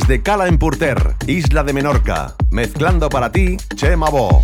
desde Cala en Purter, Isla de Menorca, mezclando para ti Chema Bo.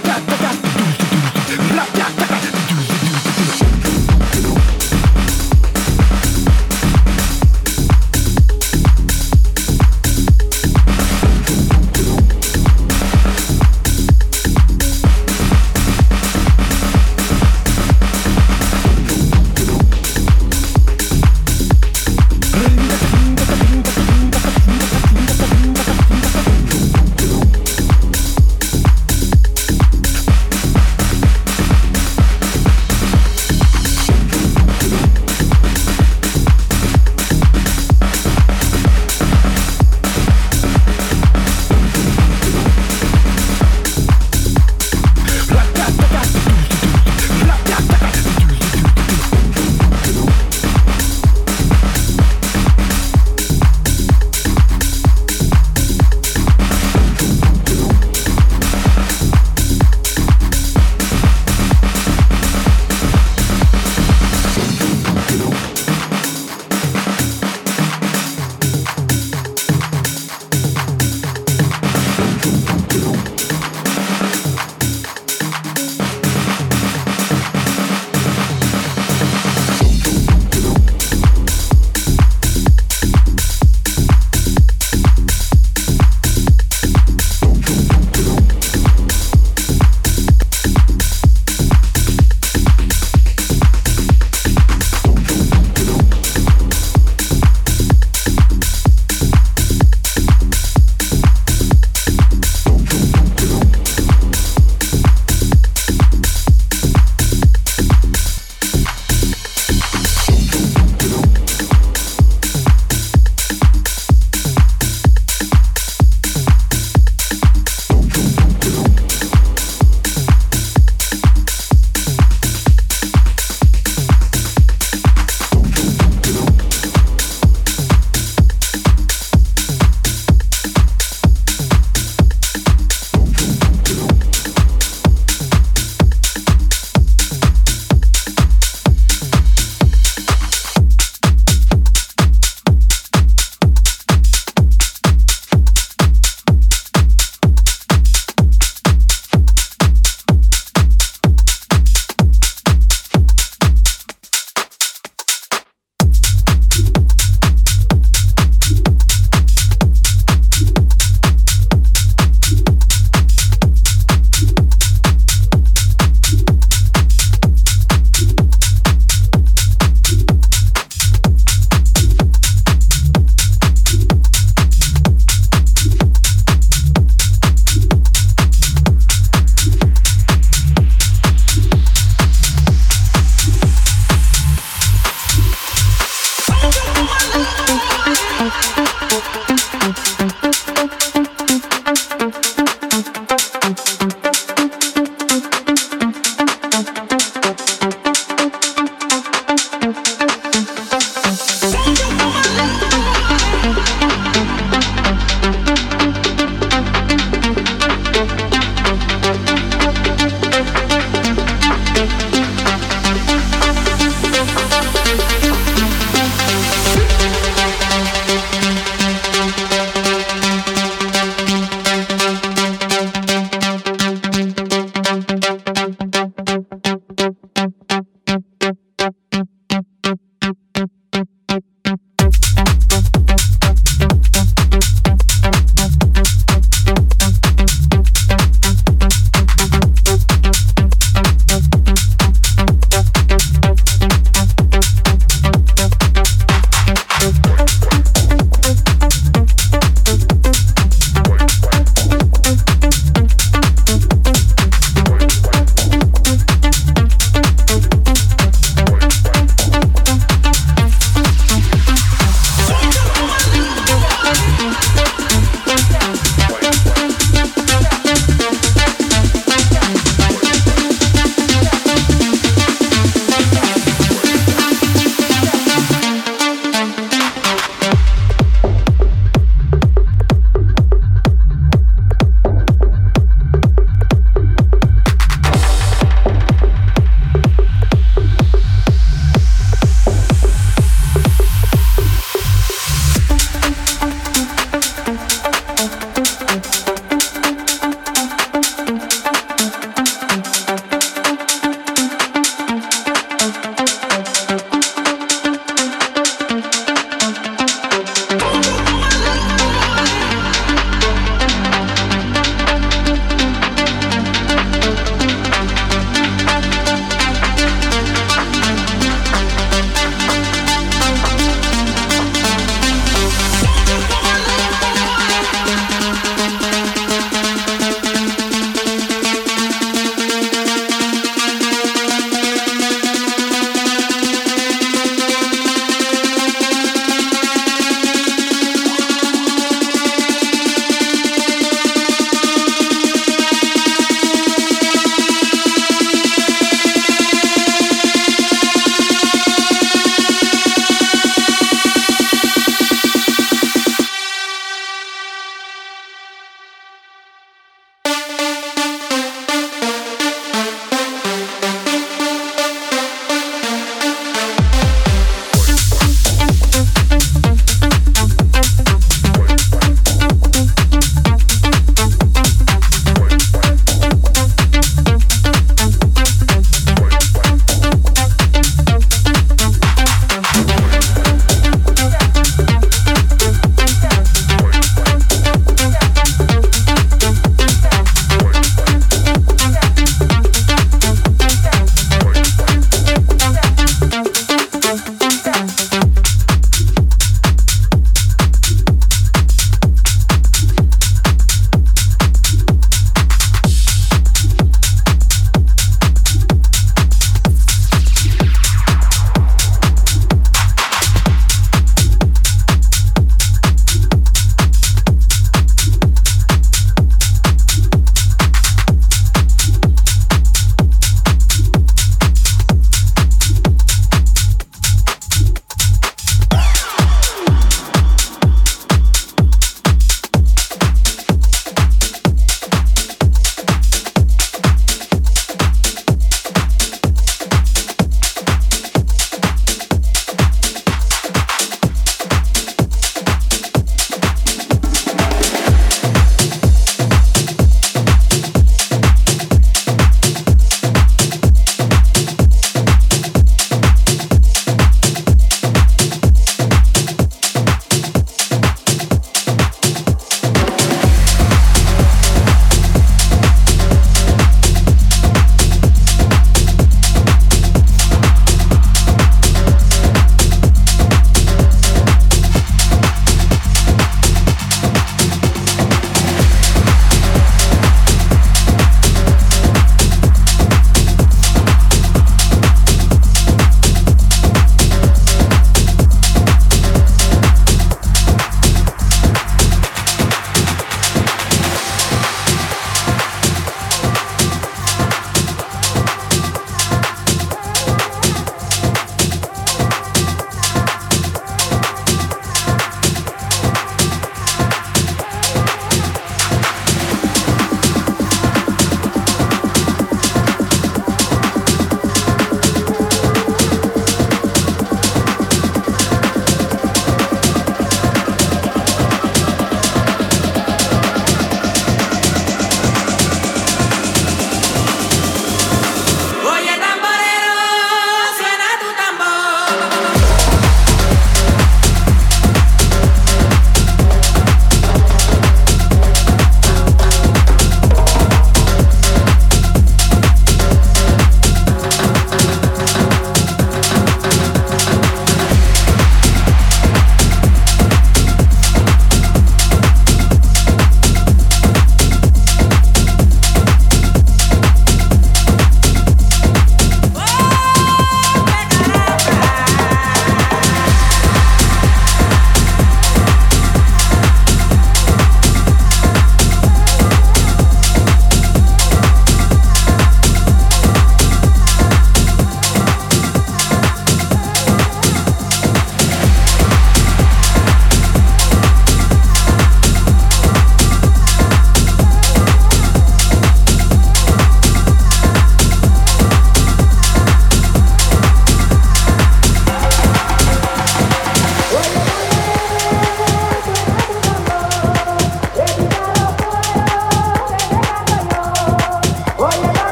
pat, pat.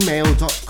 gmail.com.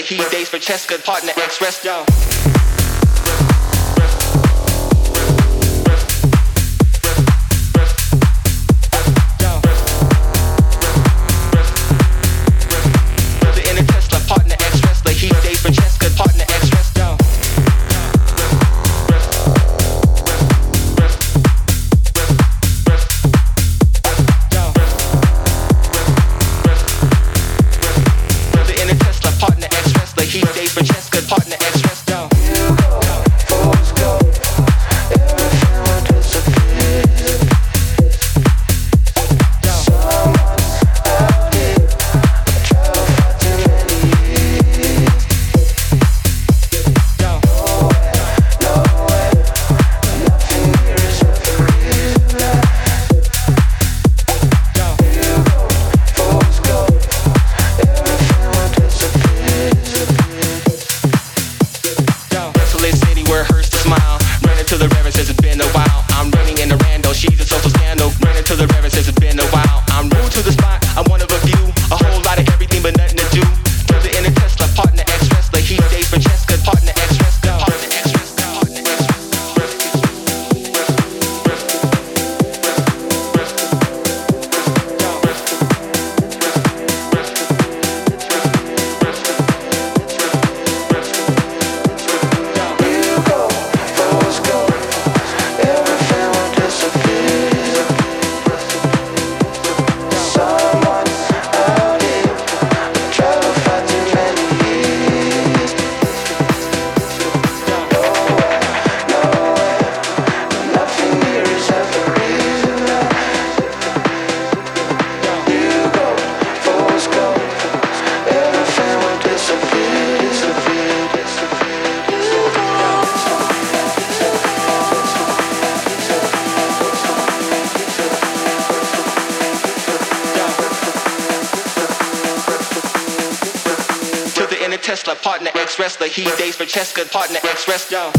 He dates for Cheska, partner, Express Joe. He dates for Cheska, partner, ex-rest, yo.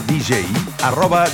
DJ arroba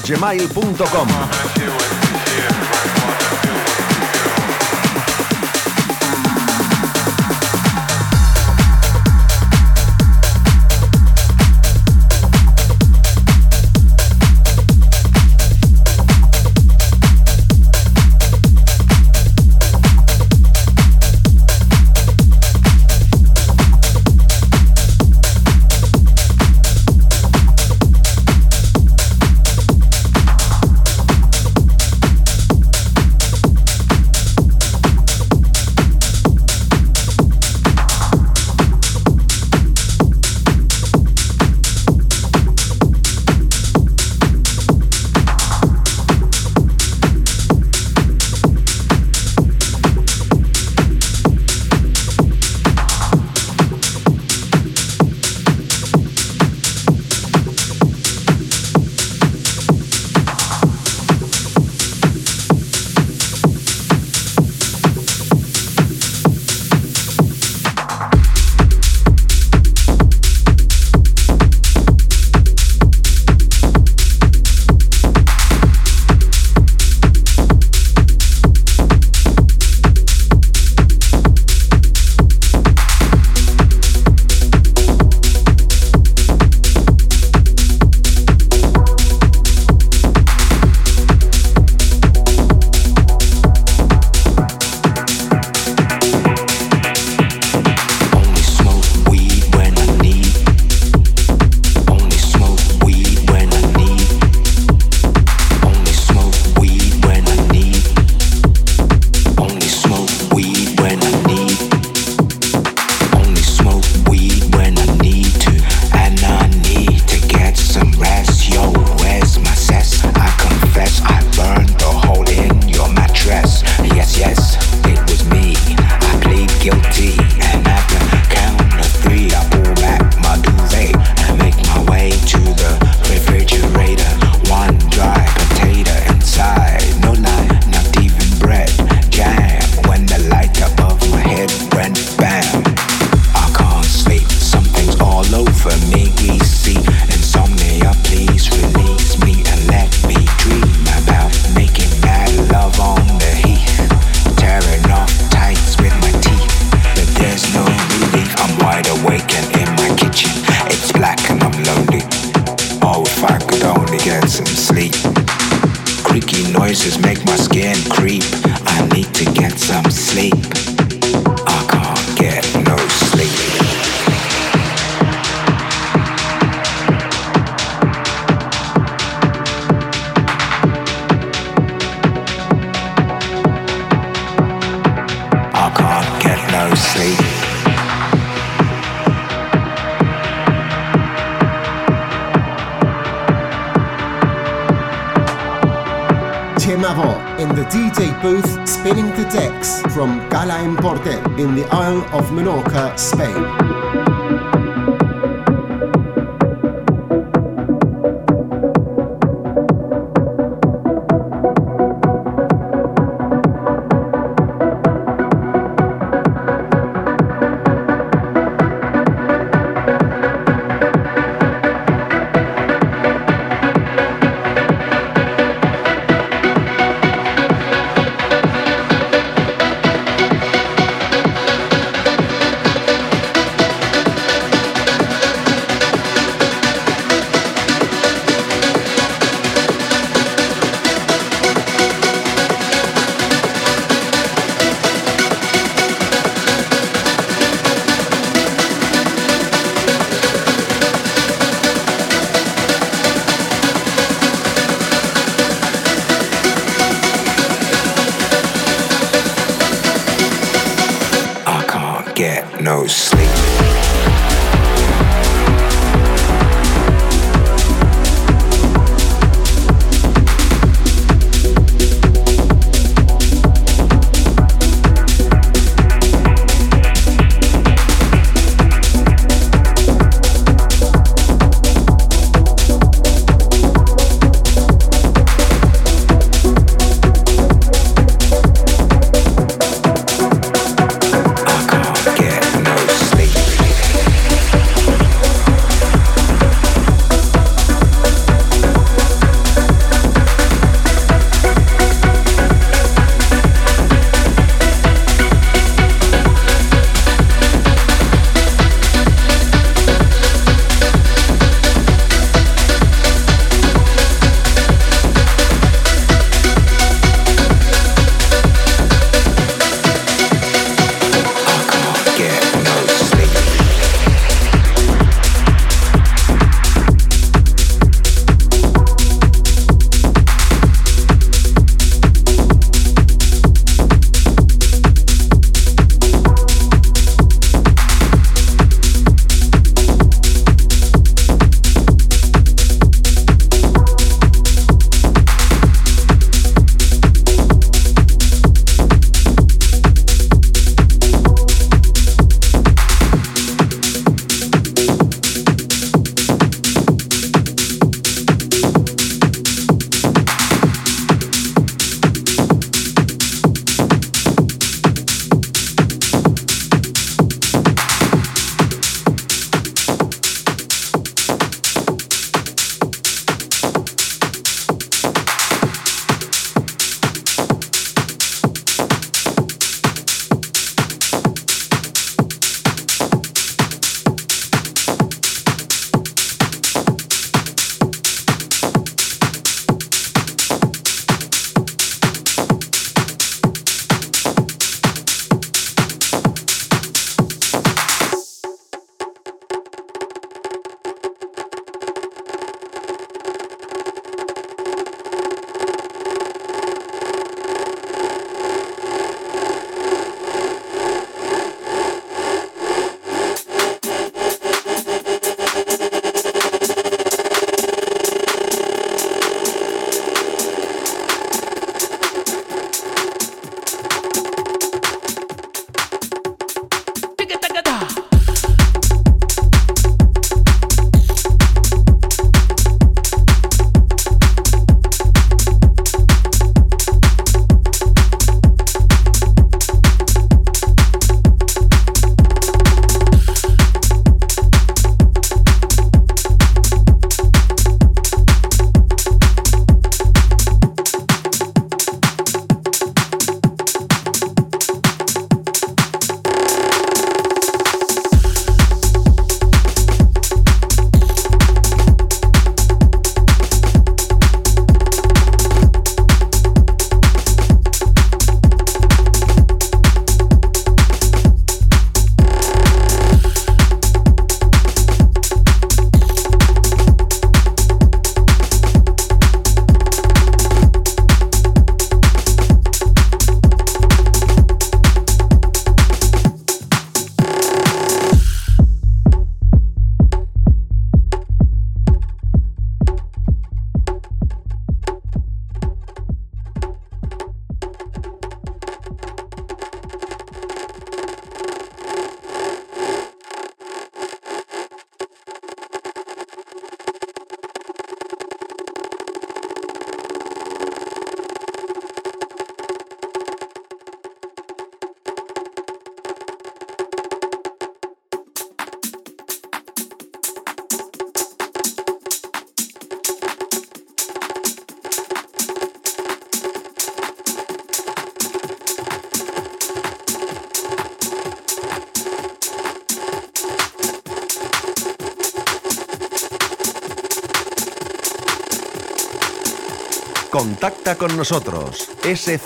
con nosotros.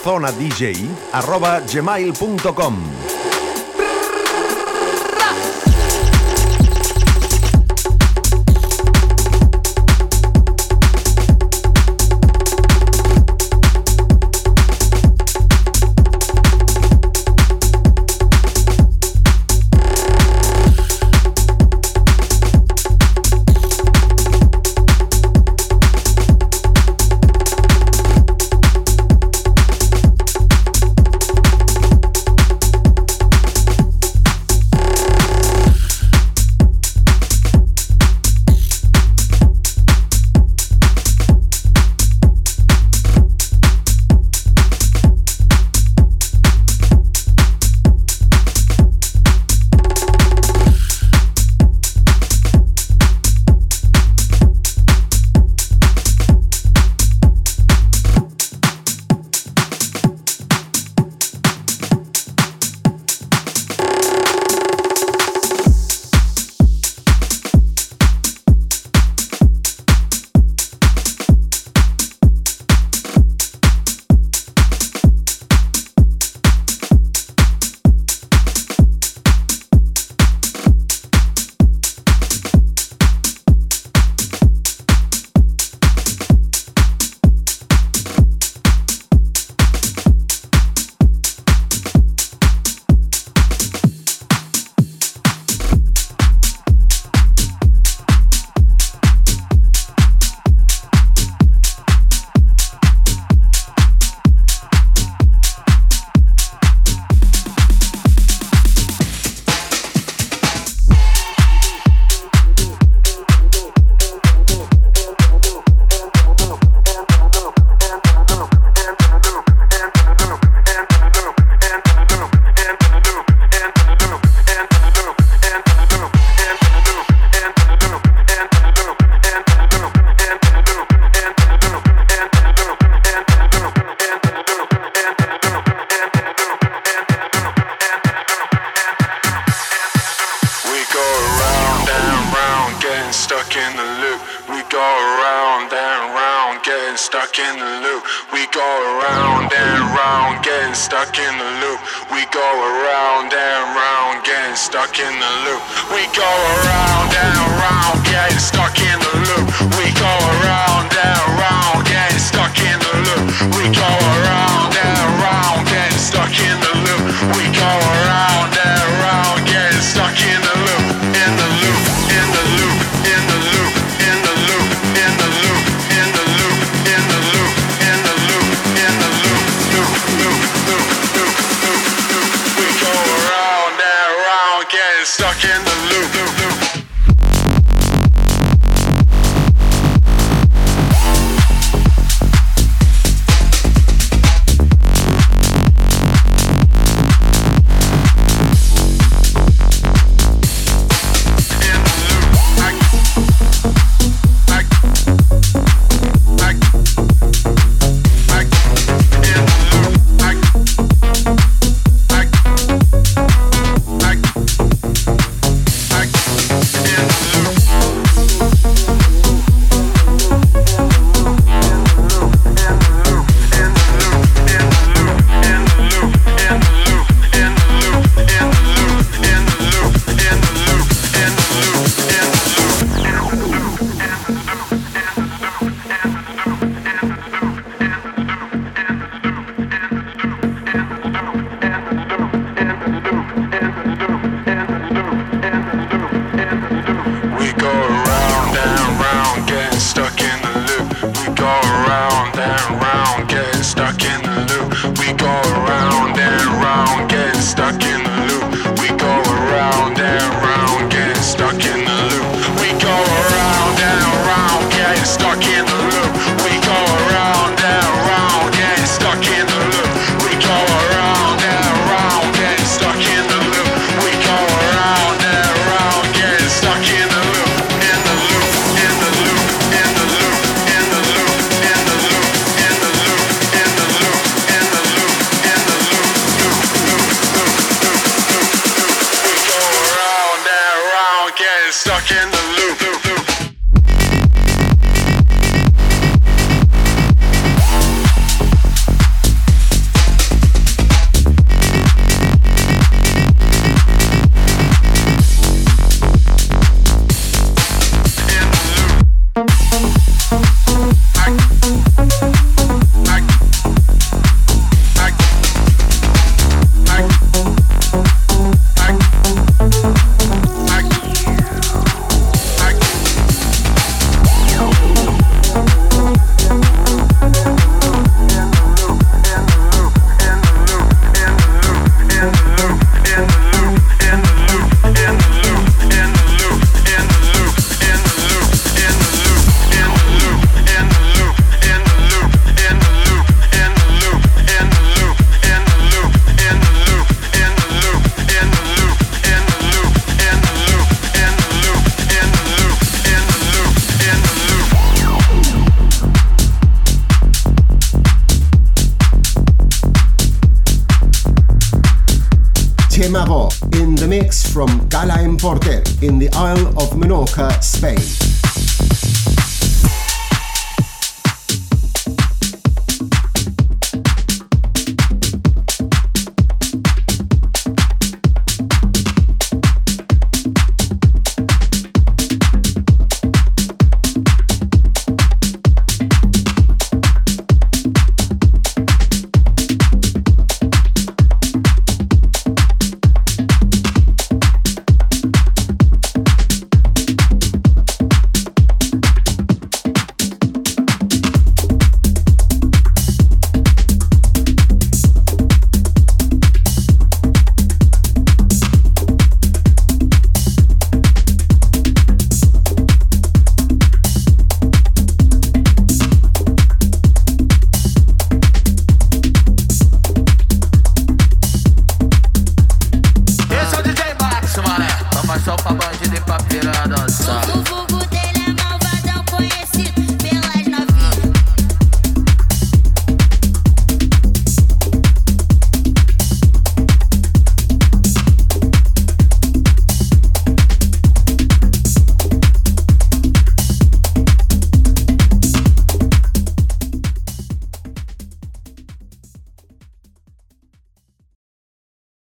szonadj Alain Porter in the Isle of Menorca, Spain.